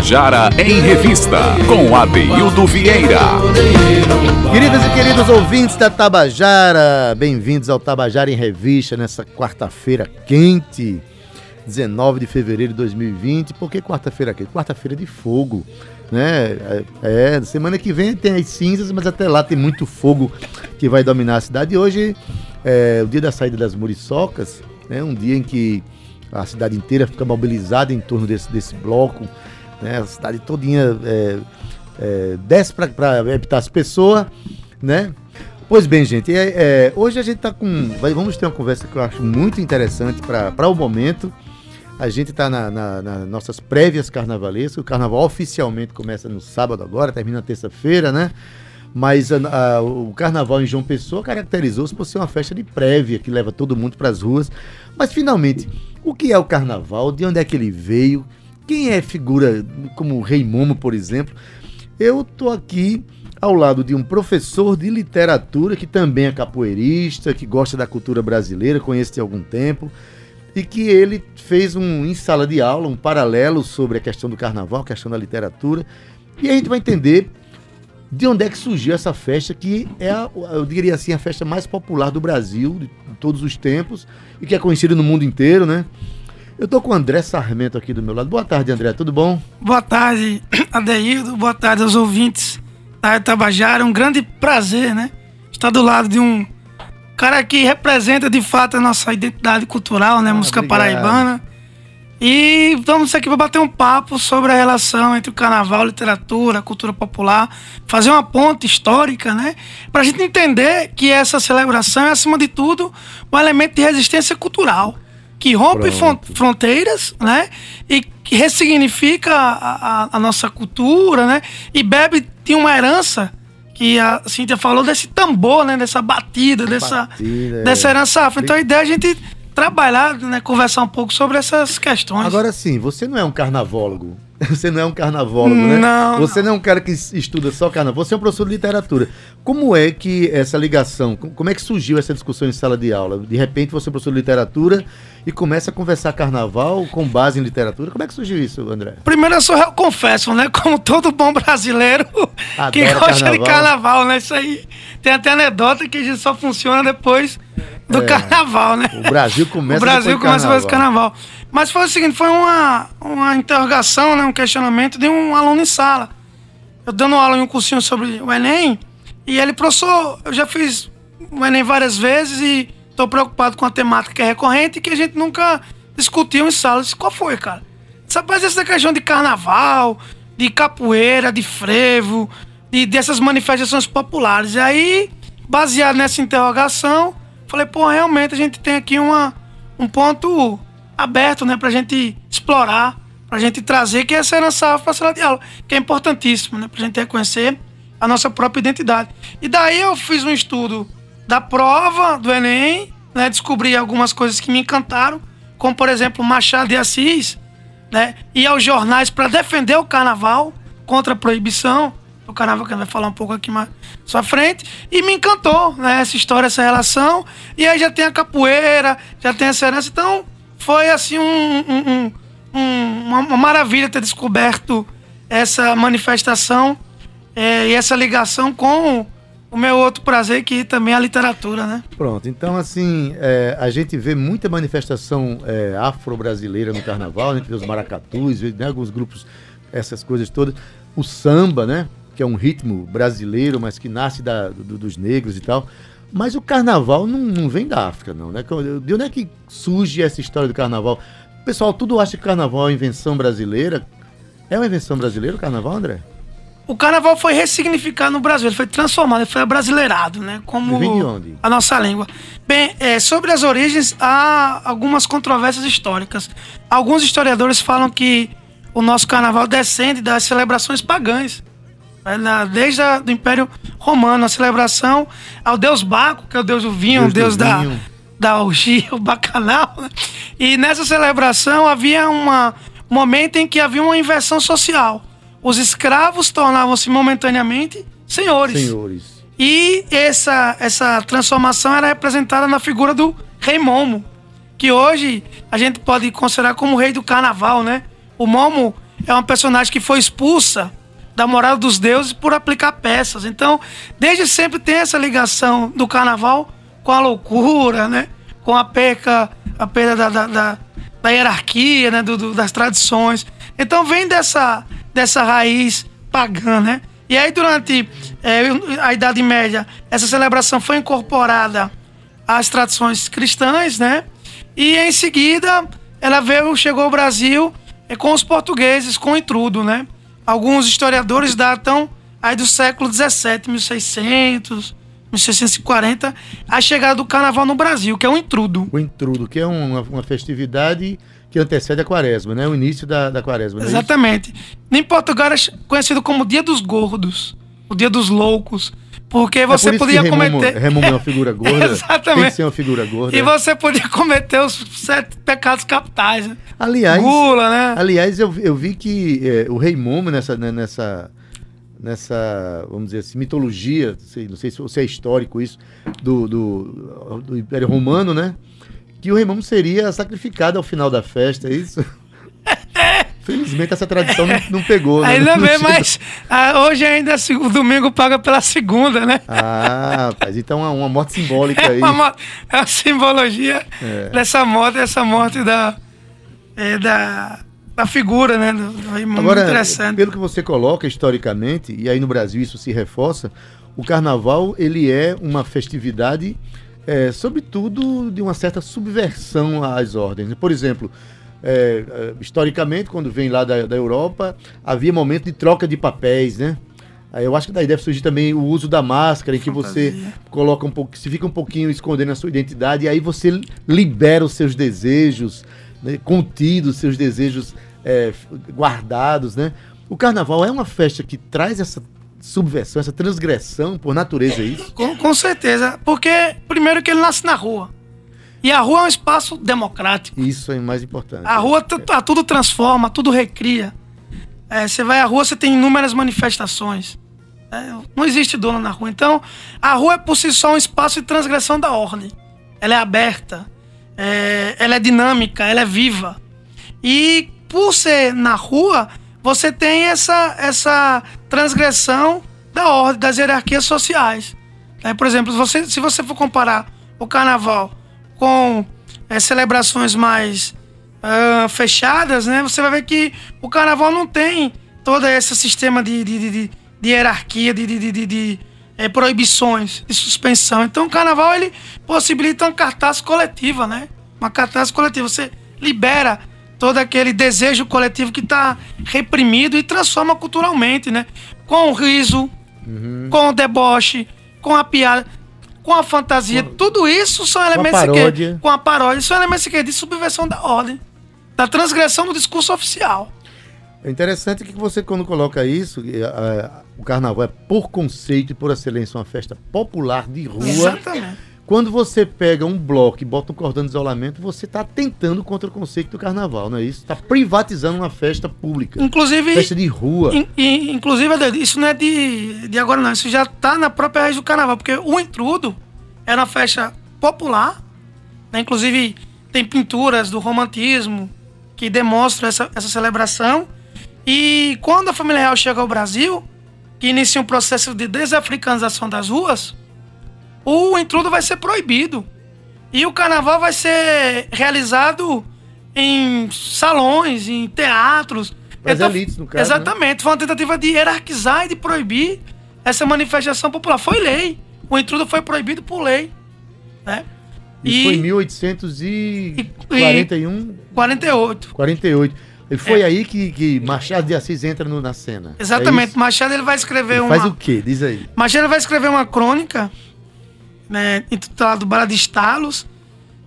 Tabajara em Revista, com Adeildo Vieira. Queridas e queridos ouvintes da Tabajara, bem-vindos ao Tabajara em Revista nessa quarta-feira quente, 19 de fevereiro de 2020. Por que quarta-feira quente? Quarta-feira de fogo, né? É, é, semana que vem tem as cinzas, mas até lá tem muito fogo que vai dominar a cidade. Hoje é o dia da saída das muriçocas, né? Um dia em que a cidade inteira fica mobilizada em torno desse, desse bloco, né? A cidade todinha é, é, desce para evitar as pessoas, né? Pois bem, gente, é, é, hoje a gente está com. Vamos ter uma conversa que eu acho muito interessante para o momento. A gente está nas na, na nossas prévias carnavalescas. O carnaval oficialmente começa no sábado agora, termina terça-feira, né? Mas a, a, o carnaval em João Pessoa caracterizou-se por ser uma festa de prévia que leva todo mundo para as ruas. Mas finalmente, o que é o carnaval? De onde é que ele veio? Quem é figura como o Rei Momo, por exemplo? Eu tô aqui ao lado de um professor de literatura que também é capoeirista, que gosta da cultura brasileira, conhece de algum tempo, e que ele fez um em sala de aula, um paralelo sobre a questão do carnaval, a questão da literatura, e a gente vai entender de onde é que surgiu essa festa que é, a, eu diria assim, a festa mais popular do Brasil de todos os tempos e que é conhecida no mundo inteiro, né? Eu tô com o André Sarmento aqui do meu lado. Boa tarde, André, tudo bom? Boa tarde, Adeildo. Boa tarde aos ouvintes da Tabajara. Um grande prazer, né? Estar do lado de um cara que representa de fato a nossa identidade cultural, né? Ah, Música obrigado. paraibana. E vamos aqui para bater um papo sobre a relação entre o carnaval, literatura, cultura popular, fazer uma ponte histórica, né? Para a gente entender que essa celebração é, acima de tudo, um elemento de resistência cultural que rompe Pronto. fronteiras, né? E que ressignifica a, a, a, nossa cultura, né? E bebe de uma herança que a Cíntia falou desse tambor, né? Dessa batida, dessa, batida, dessa é. herança afro. Então a ideia é a gente trabalhar, né, conversar um pouco sobre essas questões. Agora sim, você não é um carnavólogo. Você não é um carnavólogo, né? Não. Você não é um cara que estuda só carnaval, você é um professor de literatura. Como é que essa ligação, como é que surgiu essa discussão em sala de aula? De repente você é professor de literatura e começa a conversar carnaval com base em literatura. Como é que surgiu isso, André? Primeiro eu sou eu confesso, né? Como todo bom brasileiro Adora que gosta carnaval. de carnaval, né? Isso aí tem até anedota que a gente só funciona depois do é, carnaval, né? O Brasil começa O Brasil começa depois do carnaval. Mas foi o seguinte, foi uma, uma interrogação, né, um questionamento de um aluno em sala. Eu dando aula em um cursinho sobre o Enem, e ele, professor, eu já fiz o Enem várias vezes e estou preocupado com a temática que é recorrente e que a gente nunca discutiu em sala. Eu disse, qual foi, cara? Rapaz, essa questão de carnaval, de capoeira, de frevo, de, dessas manifestações populares. E aí, baseado nessa interrogação, falei, pô, realmente a gente tem aqui uma, um ponto aberto, né, pra gente explorar, pra gente trazer, que é essa herança afro pra sala de aula, que é importantíssimo, né, pra gente reconhecer a nossa própria identidade. E daí eu fiz um estudo da prova do Enem, né, descobri algumas coisas que me encantaram, como por exemplo Machado de Assis, né, e aos jornais para defender o carnaval contra a proibição, o carnaval que a gente vai falar um pouco aqui mais sua frente. E me encantou, né? Essa história, essa relação. E aí já tem a capoeira, já tem essa herança. Então, foi assim um, um, um, uma, uma, maravilha ter descoberto essa manifestação é, e essa ligação com o meu outro prazer, que também é a literatura, né? Pronto, então assim, é, a gente vê muita manifestação é, afro-brasileira no carnaval, a gente vê os maracatus, vê né, alguns grupos, essas coisas todas. O samba, né? Que é um ritmo brasileiro, mas que nasce da, do, dos negros e tal. Mas o carnaval não, não, vem da África, não, né? De onde é que surge essa história do carnaval? O pessoal tudo acha que o carnaval é invenção brasileira. É uma invenção brasileira o carnaval, André? O carnaval foi ressignificado no Brasil, ele foi transformado, ele foi abrasileirado, né? Como a nossa língua. Bem, é, sobre as origens, há algumas controvérsias históricas. Alguns historiadores falam que o nosso carnaval descende das celebrações pagãs Desde o Império Romano, a celebração ao deus Baco, que é o deus do vinho, deus o deus da, vinho. da orgia, o bacanal. Né? E nessa celebração havia um momento em que havia uma inversão social. Os escravos tornavam-se momentaneamente senhores. Senhores. E essa, essa transformação era representada na figura do rei Momo, que hoje a gente pode considerar como o rei do carnaval, né? O Momo é uma personagem que foi expulsa da moral dos deuses por aplicar peças. Então, desde sempre tem essa ligação do carnaval com a loucura, né? Com a perca, a perda da, da, da, da hierarquia, né? Do, do, das tradições. Então vem dessa, dessa raiz pagã, né? E aí, durante é, a Idade Média, essa celebração foi incorporada às tradições cristãs, né? E em seguida, ela veio, chegou ao Brasil é, com os portugueses, com o intrudo, né? Alguns historiadores datam aí do século XVII, 1600, 1640, a chegada do carnaval no Brasil, que é o intrudo. O intrudo, que é uma, uma festividade que antecede a quaresma, né? O início da, da quaresma. É Exatamente. É em Portugal é conhecido como Dia dos Gordos, o Dia dos Loucos. Porque você é por podia cometer. Remumo é uma figura gorda. Exatamente. Tem que ser uma figura gorda. E você podia cometer os sete pecados capitais, né? Aliás, Gula, né? Aliás, eu, eu vi que é, o Rei Momo nessa, né, nessa, nessa, vamos dizer assim, mitologia, não sei, não sei se é histórico isso, do, do, do Império Romano, né? Que o Rei Momo seria sacrificado ao final da festa, é isso? Felizmente essa tradição não, não pegou, né? Ainda bem, mas ah, hoje ainda o domingo paga pela segunda, né? Ah, rapaz, então é uma morte simbólica é aí. Uma, é uma simbologia é. dessa morte, essa morte da, é, da, da figura, né? Do, do Agora, interessante. pelo que você coloca historicamente, e aí no Brasil isso se reforça, o carnaval ele é uma festividade, é, sobretudo de uma certa subversão às ordens. Por exemplo, é, é, historicamente, quando vem lá da, da Europa, havia momento de troca de papéis, né? Eu acho que daí deve surgir também o uso da máscara, em que você coloca um pouco, se fica um pouquinho escondendo a sua identidade, e aí você libera os seus desejos, né, contidos, seus desejos é, guardados, né? O carnaval é uma festa que traz essa subversão, essa transgressão, por natureza, é isso? Com, com certeza, porque primeiro que ele nasce na rua. E a rua é um espaço democrático. Isso é o mais importante. A rua é. tudo transforma, tudo recria. É, você vai à rua, você tem inúmeras manifestações. É, não existe dono na rua. Então, a rua é por si só um espaço de transgressão da ordem. Ela é aberta, é, ela é dinâmica, ela é viva. E por ser na rua, você tem essa, essa transgressão da ordem, das hierarquias sociais. É, por exemplo, você, se você for comparar o carnaval com é, celebrações mais uh, fechadas, né? Você vai ver que o carnaval não tem todo esse sistema de, de, de, de hierarquia, de, de, de, de é, proibições, de suspensão. Então o carnaval ele possibilita uma cartaz coletiva, né? Uma cartaz coletiva. Você libera todo aquele desejo coletivo que está reprimido e transforma culturalmente, né? Com o riso, uhum. com o deboche, com a piada com a fantasia, tudo isso são elementos com a paródia. com a paródia, são elementos que de subversão da ordem, da transgressão do discurso oficial. É interessante que você, quando coloca isso, o carnaval é, por conceito e por excelência uma festa popular de rua. Exatamente. Quando você pega um bloco e bota um cordão de isolamento, você está tentando contra o conceito do carnaval, não é isso? Está privatizando uma festa pública. Inclusive. Festa de rua. In, in, inclusive, isso não é de, de agora, não. Isso já está na própria raiz do carnaval, porque o intrudo era uma festa popular, né? Inclusive, tem pinturas do romantismo que demonstram essa, essa celebração. E quando a família real chega ao Brasil, que inicia um processo de desafricanização das ruas, o intrudo vai ser proibido. E o carnaval vai ser realizado em salões, em teatros. As então, elites, no caso. Né? Exatamente. Né? Foi uma tentativa de hierarquizar e de proibir essa manifestação popular. Foi lei. O intrudo foi proibido por lei. Né? Isso e, foi em 1841? 48. 48. E foi é. aí que, que Machado de Assis entra no, na cena. Exatamente. É Machado ele vai escrever ele uma. Faz o quê? Diz aí. Machado vai escrever uma crônica né, intitulado Bala de Estalos.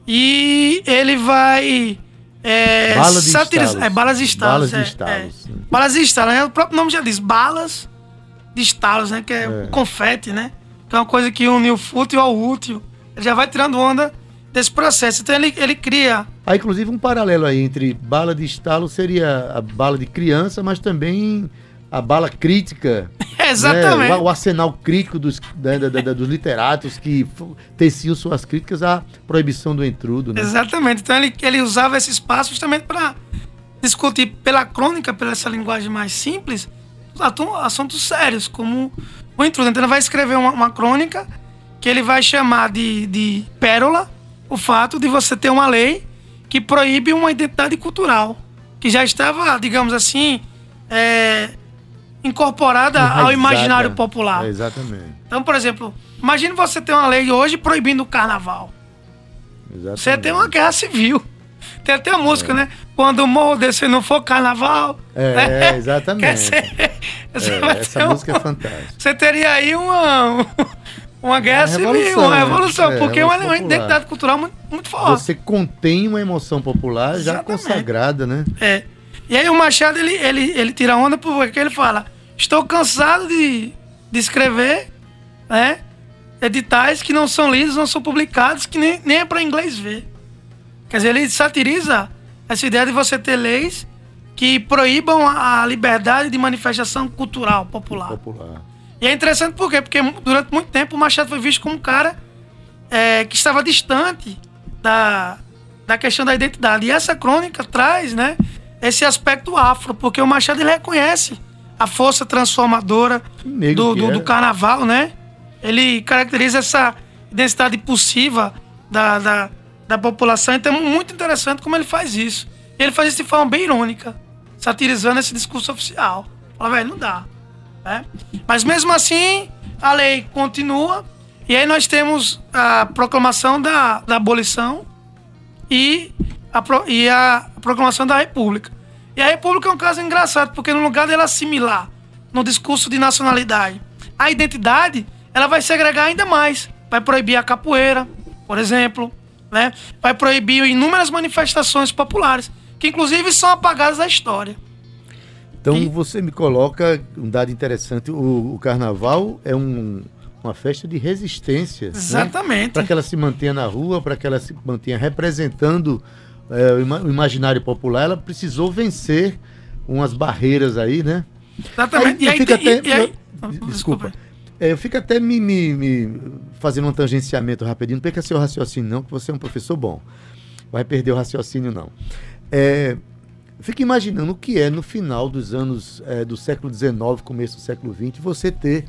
E ele vai. É, Bala de satirizar. É, balas de estalos. Balas de estalos. É, é. Balas de estalos, né? O próprio nome já diz, balas de estalos, né? Que é, é. confete, né? Que é uma coisa que une o fútil ao útil. Ele já vai tirando onda desse processo. Então ele, ele cria. Há inclusive um paralelo aí entre bala de estalo seria a bala de criança, mas também a bala crítica. Exatamente. Né? O, o, arsenal crítico dos, da, da, da, dos literatos que teciam suas críticas à proibição do intrudo. Né? Exatamente. Então ele, ele usava esse espaço justamente para discutir pela crônica, pela essa linguagem mais simples, assuntos sérios, como o intruso. Então ele vai escrever uma, uma crônica que ele vai chamar de, de pérola o fato de você ter uma lei que proíbe uma identidade cultural, que já estava, digamos assim, é, incorporada ao imaginário popular. É, exatamente. Então, por exemplo, imagine você ter uma lei hoje proibindo o carnaval. Exatamente. Você tem uma guerra civil. Tem até a música, é. né? Quando o morro desse não for carnaval. É, né? exatamente. Ser, é, essa música é fantástica. Você teria aí uma, uma guerra civil, uma revolução, é, porque é uma, uma identidade cultural muito, muito forte. Você contém uma emoção popular já Exatamente. consagrada, né? É. E aí o Machado, ele, ele, ele tira onda porque ele fala, estou cansado de, de escrever, né? Editais que não são lidos, não são publicados, que nem, nem é para inglês ver. Quer dizer, ele satiriza essa ideia de você ter leis que proíbam a liberdade de manifestação cultural popular. popular. E é interessante por quê? Porque durante muito tempo o Machado foi visto como um cara é, que estava distante da, da questão da identidade. E essa crônica traz né, esse aspecto afro, porque o Machado ele reconhece a força transformadora do, do, do, é. carnaval, né? Ele caracteriza essa identidade pulsiva da, da, da população. Então é muito interessante como ele faz isso. Ele faz isso de forma bem irônica, satirizando esse discurso oficial. Fala, velho, não dá. Né? Mas mesmo assim, a lei continua. E aí nós temos a proclamação da, da abolição e a, e a proclamação da República. E a República é um caso engraçado, porque no lugar dela assimilar no discurso de nacionalidade a identidade, ela vai segregar ainda mais. Vai proibir a capoeira, por exemplo, né? vai proibir inúmeras manifestações populares, que inclusive são apagadas da história. Então e... você me coloca um dado interessante: o, o carnaval é um, uma festa de resistência. Né? Exatamente. Né? Para que ela se mantenha na rua, para que ela se mantenha representando é, o imaginário popular, ela precisou vencer umas barreiras aí, né? Exatamente. Aí, fica até. Aí... Desculpa. Desculpa. É, eu fico até me, me, me, fazendo um tangenciamento rapidinho. Não perca seu raciocínio, não, que você é um professor bom. Vai perder o raciocínio, não. É, Fico imaginando o que é no final dos anos é, do século XIX, começo do século XX, você ter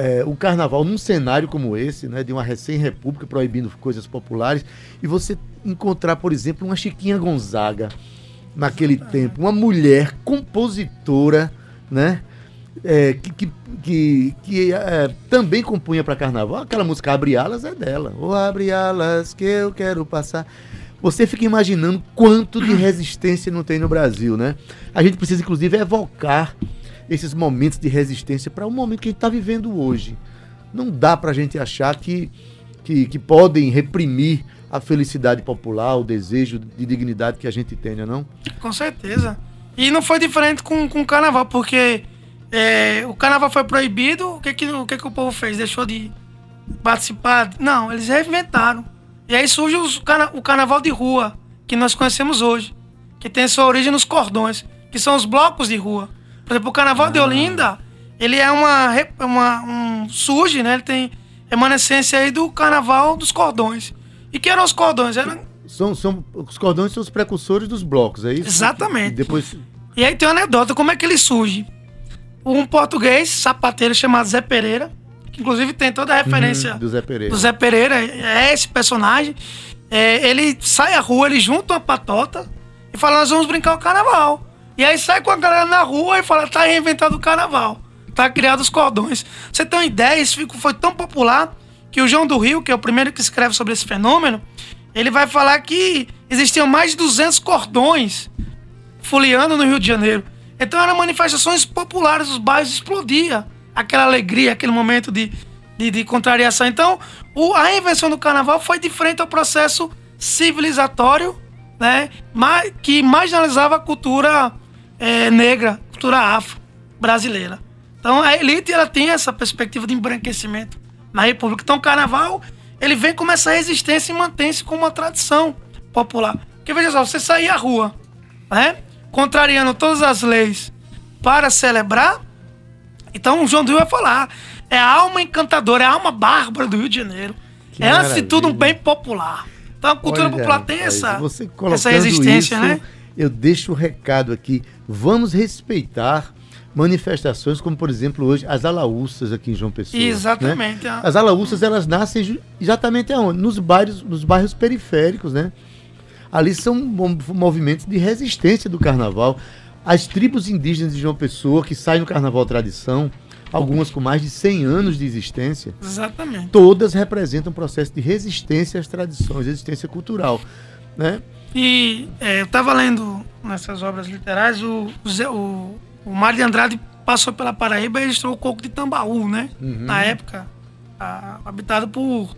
é, o carnaval num cenário como esse, né, de uma recém-república proibindo coisas populares, e você encontrar, por exemplo, uma Chiquinha Gonzaga naquele tempo, uma mulher compositora, né? É, que, que, que, que é, também compunha para carnaval. Aquela música Abre Alas é dela. Ou Abre Alas que eu quero passar. Você fica imaginando quanto de resistência não tem no Brasil, né? A gente precisa, inclusive, evocar esses momentos de resistência para o momento que a gente está vivendo hoje. Não dá para a gente achar que, que, que, podem reprimir a felicidade popular, o desejo de dignidade que a gente tenha, não? Com certeza. E não foi diferente com, com o carnaval, porque é, o carnaval foi proibido, o que, que, o que, que o povo fez? Deixou de participar? Não, eles reinventaram. E aí surge os, o carnaval de rua, que nós conhecemos hoje, que tem sua origem nos cordões, que são os blocos de rua. Por exemplo, o carnaval ah. de Olinda, ele é uma, uma um, surge, né? Ele tem emanescência aí do carnaval dos cordões. E que eram os cordões? Eram... São, são, os cordões são os precursores dos blocos, é isso? Exatamente. E depois... E aí tem uma anedota, como é que ele surge? Um português, sapateiro, chamado Zé Pereira, que inclusive tem toda a referência uhum, do, Zé Pereira. do Zé Pereira, é esse personagem. É, ele sai à rua, ele junta uma patota e fala: Nós vamos brincar o carnaval. E aí sai com a galera na rua e fala: Tá reinventado o carnaval. Tá criado os cordões. Você tem uma ideia, isso foi tão popular que o João do Rio, que é o primeiro que escreve sobre esse fenômeno, ele vai falar que existiam mais de 200 cordões foliando no Rio de Janeiro. Então eram manifestações populares, os bairros explodiam aquela alegria, aquele momento de, de, de contrariação. Então, o, a reinvenção do carnaval foi diferente ao processo civilizatório, né, que marginalizava a cultura é, negra, cultura afro brasileira. Então, a elite ela tem essa perspectiva de embranquecimento na República. Então, o carnaval ele vem como essa resistência e mantém-se como uma tradição popular. Porque veja só, você sair à rua, né, contrariando todas as leis para celebrar, então o João do Rio vai falar. É a alma encantadora, é a alma bárbara do Rio de Janeiro. Que é, antes de tudo, um bem popular. Então a cultura Olha, popular tem essa, essa resistência, isso, né? Eu deixo o recado aqui. Vamos respeitar manifestações como, por exemplo, hoje as alaúças aqui em João Pessoa. Exatamente. Né? As alaúças, elas nascem exatamente aonde? Nos bairros, nos bairros periféricos, né? Ali são movimentos de resistência do carnaval. As tribos indígenas de João Pessoa, que saem no carnaval tradição, algumas com mais de 100 anos de existência, Exatamente. todas representam um processo de resistência às tradições, resistência cultural. Né? E é, eu estava lendo nessas obras literárias, o, o, o Mário de Andrade passou pela Paraíba e registrou o coco de Tambaú, né? Uhum. Na época, a, habitado por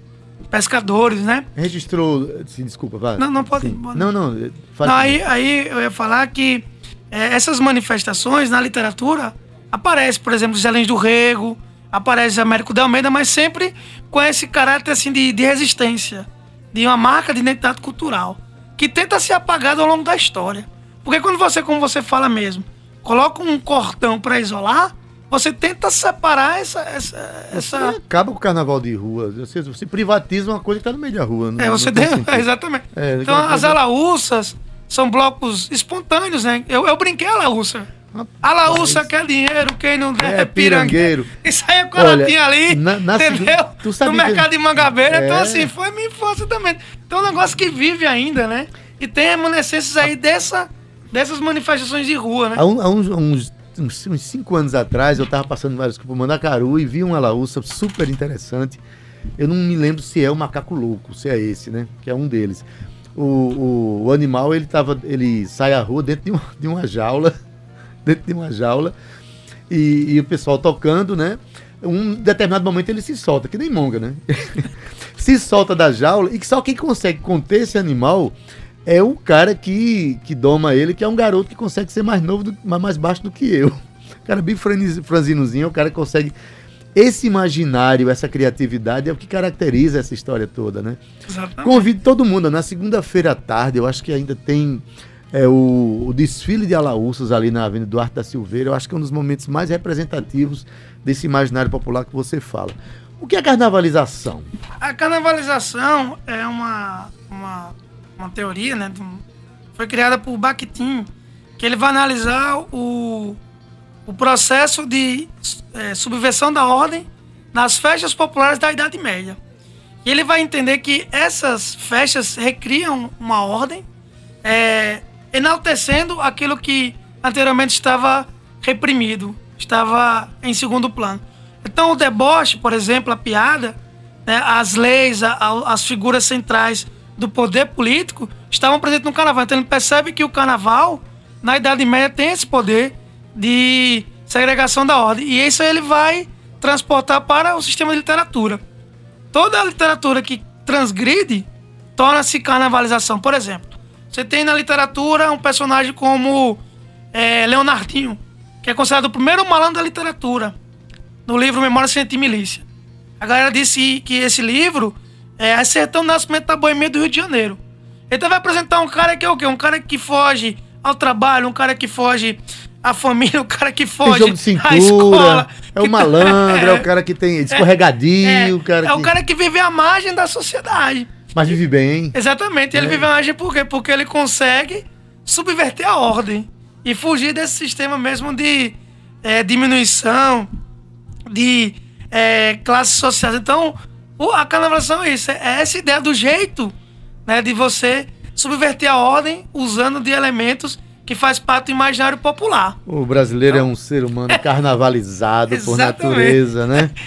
pescadores, né? Registrou, sim, desculpa, vai. Não, não pode. Sim. Não, não. não aí, aí eu ia falar que é, essas manifestações na literatura aparece, por exemplo, Zelens do Rego, aparece Américo de Almeida, mas sempre com esse caráter assim de, de resistência, de uma marca de identidade cultural que tenta ser apagado ao longo da história. Porque quando você, como você fala mesmo, coloca um cortão para isolar, você tenta separar essa. essa, essa... acaba com o carnaval de rua. Você, você privatiza uma coisa que está no meio da rua. Não, é, você tem. exatamente. É, então, as alaúças são blocos espontâneos, né? Eu, eu brinquei a alaúça. Alaúça quer dinheiro, quem não der é, é pirangueiro. Isso aí é tinha ali, na, na entendeu? no mercado de Mangabeira. Então, é. Então, assim, foi minha infância também. Então, é um negócio que vive ainda, né? E tem remanescências aí dessa, dessas manifestações de rua, né? Há, um, há uns, uns, uns, uns, cinco anos atrás, eu estava passando vários por Mandacaru e vi uma alaúça super interessante. Eu não me lembro se é o macaco louco, se é esse, né? Que é um deles. O, o, o animal, ele, tava, ele sai à rua dentro de uma, de uma jaula dentro de uma jaula e, e o pessoal tocando, né? Um determinado momento ele se solta, que nem monga, né? se solta da jaula e que só quem consegue conter esse animal é o cara que, que doma ele, que é um garoto que consegue ser mais novo, do, mais baixo do que eu. O cara bem franzinozinho, é o cara que consegue. Esse imaginário, essa criatividade é o que caracteriza essa história toda, né? Exatamente. Convido todo mundo, na segunda-feira à tarde, eu acho que ainda tem é, o, o, desfile de alaúças ali na Avenida Duarte da Silveira, eu acho que é um dos momentos mais representativos desse imaginário popular que você fala. O que é carnavalização? A carnavalização é uma, uma, uma teoria, né? Foi criada por Bakhtin, que ele vai analisar o, o processo de é, subversão da ordem nas festas populares da Idade Média. E ele vai entender que essas festas recriam uma ordem, é, enaltecendo aquilo que anteriormente estava reprimido, estava em segundo plano. Então, o deboche, por exemplo, a piada, né, as leis, a, a, as figuras centrais do poder político estavam presentes no carnaval. Então, ele percebe que o carnaval, na Idade Média, tem esse poder de segregação da ordem. E isso ele vai transportar para o sistema de literatura. Toda a literatura que transgride torna-se carnavalização. Por exemplo, você tem na literatura um personagem como é, Leonardinho, que é considerado o primeiro malandro da literatura, no livro Memória Sem Milícia. A galera disse que esse livro é acertando o nascimento da boemia do Rio de Janeiro. Então vai apresentar um cara que é o quê? Um cara que foge ao trabalho, um cara que foge à família, um cara que foge jogo de cintura, à escola. É o malandro, é, é o cara que tem escorregadinho, é, é, o cara é que... o cara que vive à margem da sociedade. Mas vive bem. Exatamente. Ele é. vive a margem por quê? Porque ele consegue subverter a ordem e fugir desse sistema mesmo de é, diminuição de é, classes sociais. Então, a carnavalização é isso. É essa ideia do jeito né, de você subverter a ordem usando de elementos que faz parte do imaginário popular. O brasileiro então, é um ser humano carnavalizado por natureza, né?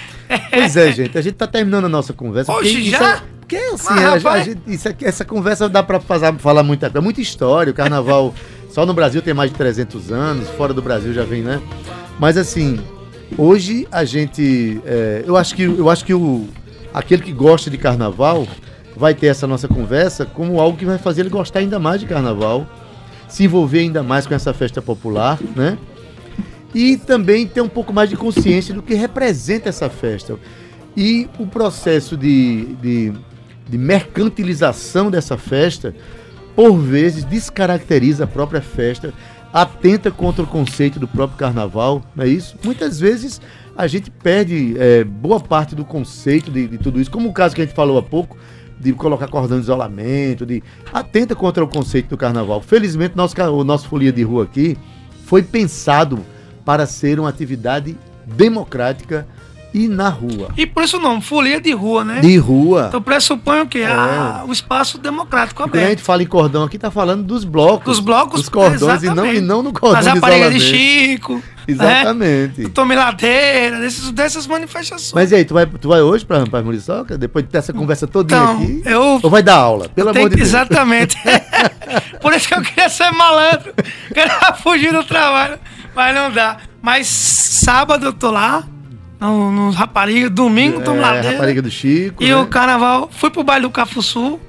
Pois é, gente. A gente está terminando a nossa conversa. Hoje já? Porque assim, a, a gente, isso aqui, essa conversa dá para falar muita coisa, muita história. O carnaval só no Brasil tem mais de 300 anos, fora do Brasil já vem, né? Mas assim, hoje a gente, é, eu acho que eu acho que o aquele que gosta de carnaval vai ter essa nossa conversa como algo que vai fazer ele gostar ainda mais de carnaval, se envolver ainda mais com essa festa popular, né? E também ter um pouco mais de consciência do que representa essa festa. E o processo de, de de mercantilização dessa festa, por vezes descaracteriza a própria festa, atenta contra o conceito do próprio carnaval, não é isso? Muitas vezes a gente perde é, boa parte do conceito de, de, tudo isso, como o caso que a gente falou há pouco, de colocar cordão de isolamento, de atenta contra o conceito do carnaval. Felizmente, nosso, o nosso folia de rua aqui foi pensado para ser uma atividade democrática e na rua. E por isso não, folia de rua, né? De rua. Então pressupõe o quê? Ah, o espaço democrático Quando a aberto. gente fala em cordão aqui, tá falando dos blocos. Dos blocos, Dos cordões e não, e não no cordão As de raparigas de. Chico. Né? Exatamente. Tomiladeira, desses, dessas manifestações. Mas e aí, tu vai, tu vai hoje pra, pra Muriçoca? Depois de ter essa conversa todinha Então, aqui? eu- Ou vai dar aula? Pelo amor de que- Deus. Exatamente. Por isso que eu queria ser malandro. Queria fugir do trabalho, mas não dá. Mas sábado eu tô lá, no, no Rapariga, domingo É, lá rapariga do Chico. E né? o carnaval, fui pro baile do Cafuçu.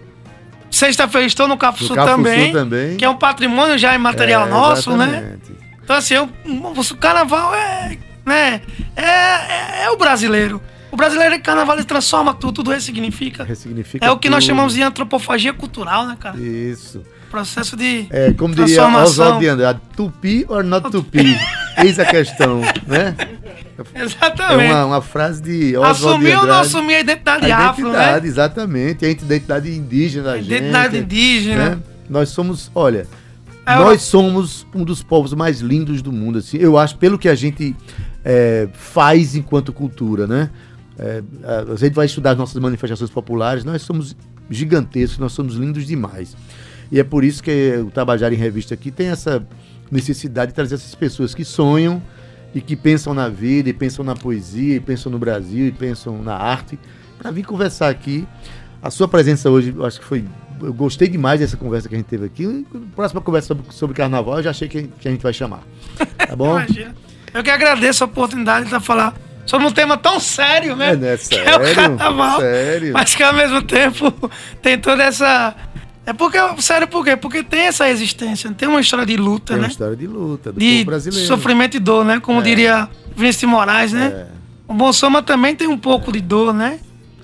Sexta-feira estou no Cafuçu, Cafuçu também, também. Que é um patrimônio já imaterial É, nosso, né? exatamente. Então, assim, eu- o carnaval é, né, é, é, é o brasileiro. O brasileiro é carnaval, ele transforma tudo, tudo ressignifica. Ressignifica É o que nós tudo. chamamos de antropofagia cultural, né, cara? Isso. Processo de É, como diria. Oswaldo de Andrade, tupi or not tupi? Eis a questão, né? É Exatamente. uma, uma frase de Oswaldo de assumir ou não assumir a identidade, A afro, identidade, né? exatamente. A identidade indígena da gente. Identidade indígena. né? Nós somos, olha, É, nós somos um dos povos mais lindos do mundo, assim. Eu acho, pelo que a gente é, faz enquanto cultura, né? É, a a gente vai estudar as nossas manifestações populares, nós somos gigantescos, nós somos lindos demais. E é por isso que o Tabajara em Revista aqui tem essa necessidade de trazer essas pessoas que sonham e que pensam na vida, e pensam na poesia, e pensam no Brasil, e pensam na arte, para vir conversar aqui. A sua presença hoje, eu acho que foi. Eu gostei demais dessa conversa que a gente teve aqui. Próxima conversa sobre, sobre carnaval, eu já achei que, que a gente vai chamar. Tá bom? Imagina. Eu que agradeço a oportunidade de falar sobre um tema tão sério, né? É, né? Que é o Sério? carnaval. Sério? Mas que ao mesmo tempo tem toda essa. É porque. Sério, por quê? Porque tem essa resistência, tem uma história de luta, Tem uma né? história de luta do De povo brasileiro. sofrimento e dor, né? Como diria Vinícius de Moraes, né? É. O Bom Soma também tem um pouco de dor, né?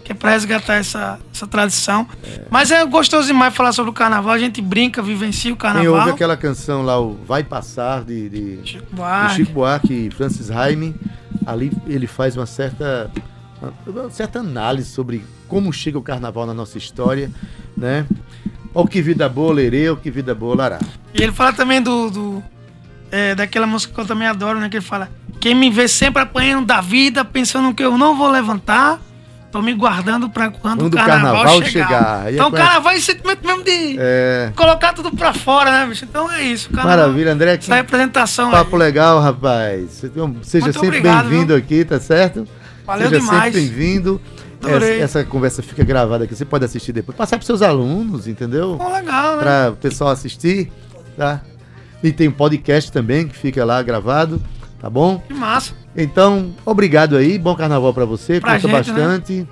Que é pra resgatar essa, essa tradição. Mas é gostoso demais falar sobre o carnaval. A gente brinca, vivencia o Quem carnaval. ouve aquela canção lá, o Vai Passar, de, de, Chico Buarque. Chico Buarque e Francis Raime, ali ele faz uma certa, uma certa análise sobre como chega o carnaval na nossa história, né? Ó que vida boa, lerê, ó que vida boa, lará. E ele fala também do. do é, daquela música que eu também adoro, né? Que ele fala: Quem me vê sempre apanhando da vida, pensando que eu não vou levantar, tô me guardando pra quando, Quando o carnaval, chegar. chegar. Aí é Então o carnaval é esse sentimento mesmo de É, colocar tudo pra fora, né, bicho? Então é isso. carnaval- maravilha, André. Essa representação papo aí. legal, rapaz. Seja Muito sempre bem-vindo aqui, tá certo? Valeu Seja demais. sempre bem-vindo. Essa, essa conversa fica gravada aqui, você pode assistir depois. Passar para seus alunos, entendeu? Pô, legal, né? Para o pessoal assistir, tá? E tem um podcast também que fica lá gravado, tá bom? Que massa. Então, obrigado aí, bom carnaval para você, Pra curta gente, né? bastante.